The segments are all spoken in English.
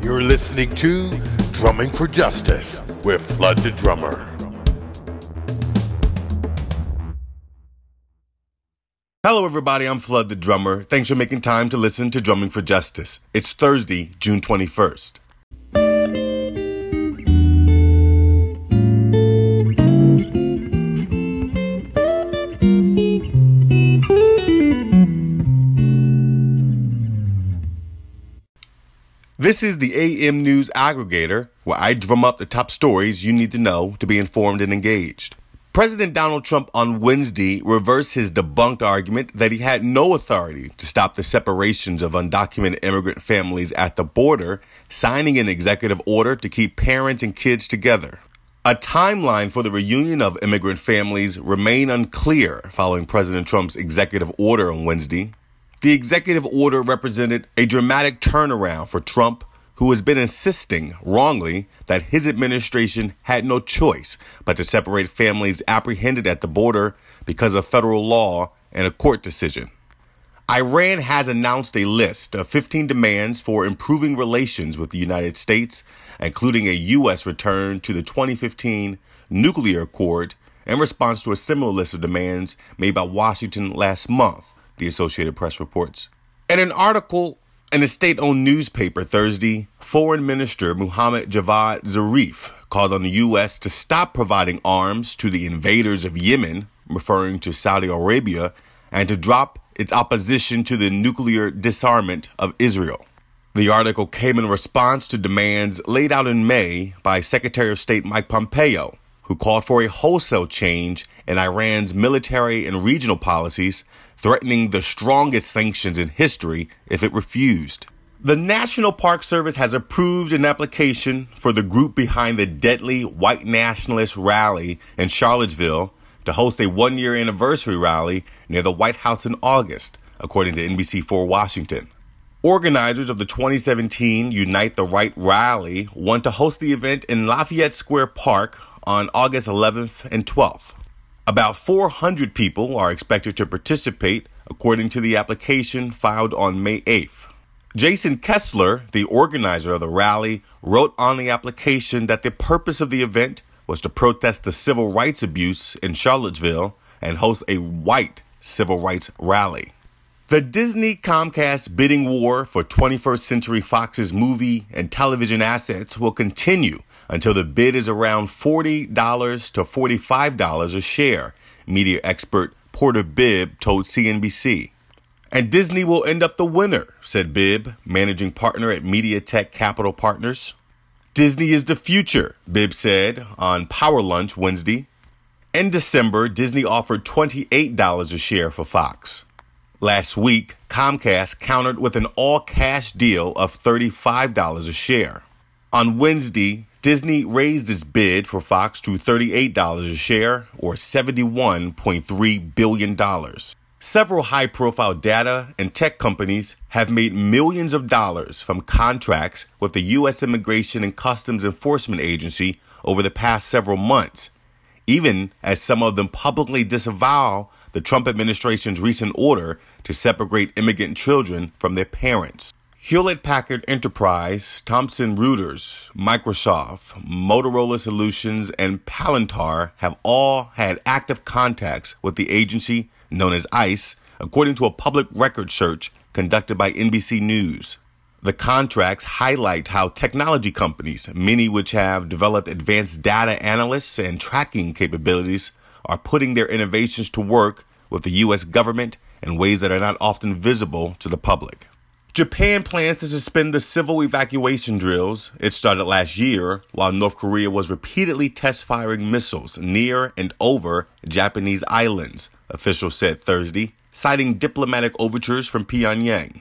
You're listening to Drumming for Justice with Flood the Drummer. Hello, everybody. I'm Flood the Drummer. Thanks for making time to listen to Drumming for Justice. It's Thursday, June 21st. This is the AM News Aggregator, where I drum up the top stories you need to know to be informed and engaged. President Donald Trump on Wednesday reversed his debunked argument that he had no authority to stop the separations of undocumented immigrant families at the border, signing an executive order to keep parents and kids together. A timeline for the reunion of immigrant families remain unclear following President Trump's executive order on Wednesday, the executive order represented a dramatic turnaround for Trump, who has been insisting, wrongly, that his administration had no choice but to separate families apprehended at the border because of federal law and a court decision. Iran has announced a list of 15 demands for improving relations with the United States, including a U.S. return to the 2015 nuclear accord in response to a similar list of demands made by Washington last month the Associated Press reports. In an article in a state owned newspaper Thursday, Foreign Minister Muhammad Javad Zarif called on the U.S. to stop providing arms to the invaders of Yemen, referring to Saudi Arabia, and to drop its opposition to the nuclear disarmament of Israel. The article came in response to demands laid out in May by Secretary of State Mike Pompeo, who called for a wholesale change in Iran's military and regional policies threatening the strongest sanctions in history if it refused. The National Park Service has approved an application for the group behind the deadly white nationalist rally in Charlottesville to host a one year anniversary rally near the White House in August, according to NBC4 Washington. Organizers of the 2017 Unite the Right rally want to host the event in Lafayette Square Park on August 11th and 12th. About 400 people are expected to participate, according to the application filed on May 8th. Jason Kessler, the organizer of the rally, wrote on the application that the purpose of the event was to protest the civil rights abuse in Charlottesville and host a white civil rights rally. The Disney Comcast bidding war for 21st Century Fox's movie and television assets will continue until the bid is around $40 to $45 a share, media expert Porter Bibb told CNBC. And Disney will end up the winner, said Bibb, managing partner at MediaTech Capital Partners. Disney is the future, Bibb said on Power Lunch Wednesday. In December, Disney offered $28 a share for Fox. Last week, Comcast countered with an all cash deal of $35 a share. On Wednesday, Disney raised its bid for Fox to $38 a share, or $71.3 billion. Several high profile data and tech companies have made millions of dollars from contracts with the U.S. Immigration and Customs Enforcement Agency over the past several months, even as some of them publicly disavow the Trump administration's recent order to separate immigrant children from their parents. Hewlett Packard Enterprise, Thomson Reuters, Microsoft, Motorola Solutions, and Palantir have all had active contacts with the agency known as ICE, according to a public record search conducted by NBC News. The contracts highlight how technology companies, many which have developed advanced data analysts and tracking capabilities, are putting their innovations to work with the U.S. government in ways that are not often visible to the public. Japan plans to suspend the civil evacuation drills it started last year while North Korea was repeatedly test firing missiles near and over Japanese islands, officials said Thursday, citing diplomatic overtures from Pyongyang.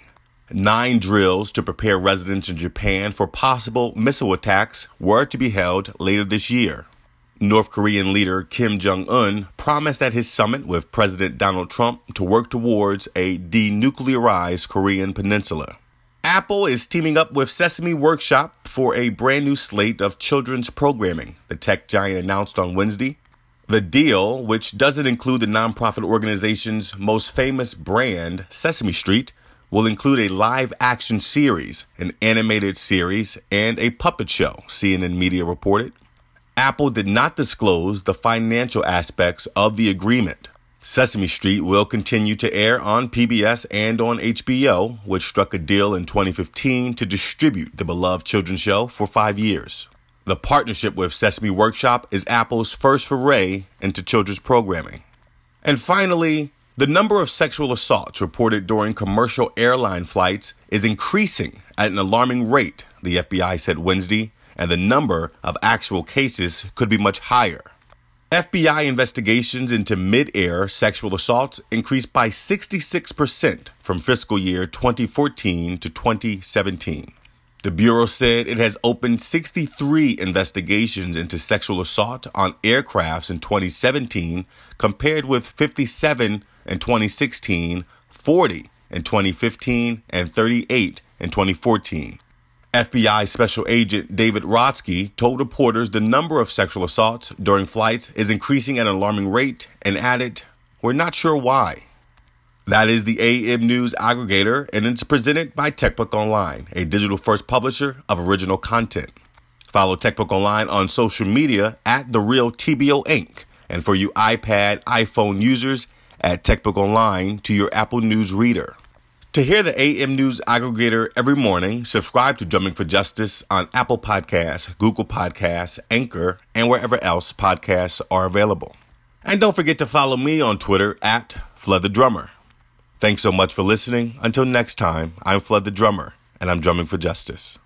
Nine drills to prepare residents in Japan for possible missile attacks were to be held later this year. North Korean leader Kim Jong un promised at his summit with President Donald Trump to work towards a denuclearized Korean peninsula. Apple is teaming up with Sesame Workshop for a brand new slate of children's programming, the tech giant announced on Wednesday. The deal, which doesn't include the nonprofit organization's most famous brand, Sesame Street, will include a live action series, an animated series, and a puppet show, CNN Media reported. Apple did not disclose the financial aspects of the agreement. Sesame Street will continue to air on PBS and on HBO, which struck a deal in 2015 to distribute the beloved children's show for five years. The partnership with Sesame Workshop is Apple's first foray into children's programming. And finally, the number of sexual assaults reported during commercial airline flights is increasing at an alarming rate, the FBI said Wednesday, and the number of actual cases could be much higher. FBI investigations into mid air sexual assaults increased by 66% from fiscal year 2014 to 2017. The Bureau said it has opened 63 investigations into sexual assault on aircrafts in 2017, compared with 57 in 2016, 40 in 2015, and 38 in 2014. FBI Special Agent David Rotsky told reporters the number of sexual assaults during flights is increasing at an alarming rate and added, We're not sure why. That is the AM News aggregator, and it's presented by TechBook Online, a digital first publisher of original content. Follow TechBook Online on social media at The Real TBO Inc. And for you iPad, iPhone users, at TechBook Online to your Apple News reader. To hear the AM News aggregator every morning, subscribe to Drumming for Justice on Apple Podcasts, Google Podcasts, Anchor, and wherever else podcasts are available. And don't forget to follow me on Twitter at Flood the Drummer. Thanks so much for listening. Until next time, I'm Flood the Drummer, and I'm drumming for justice.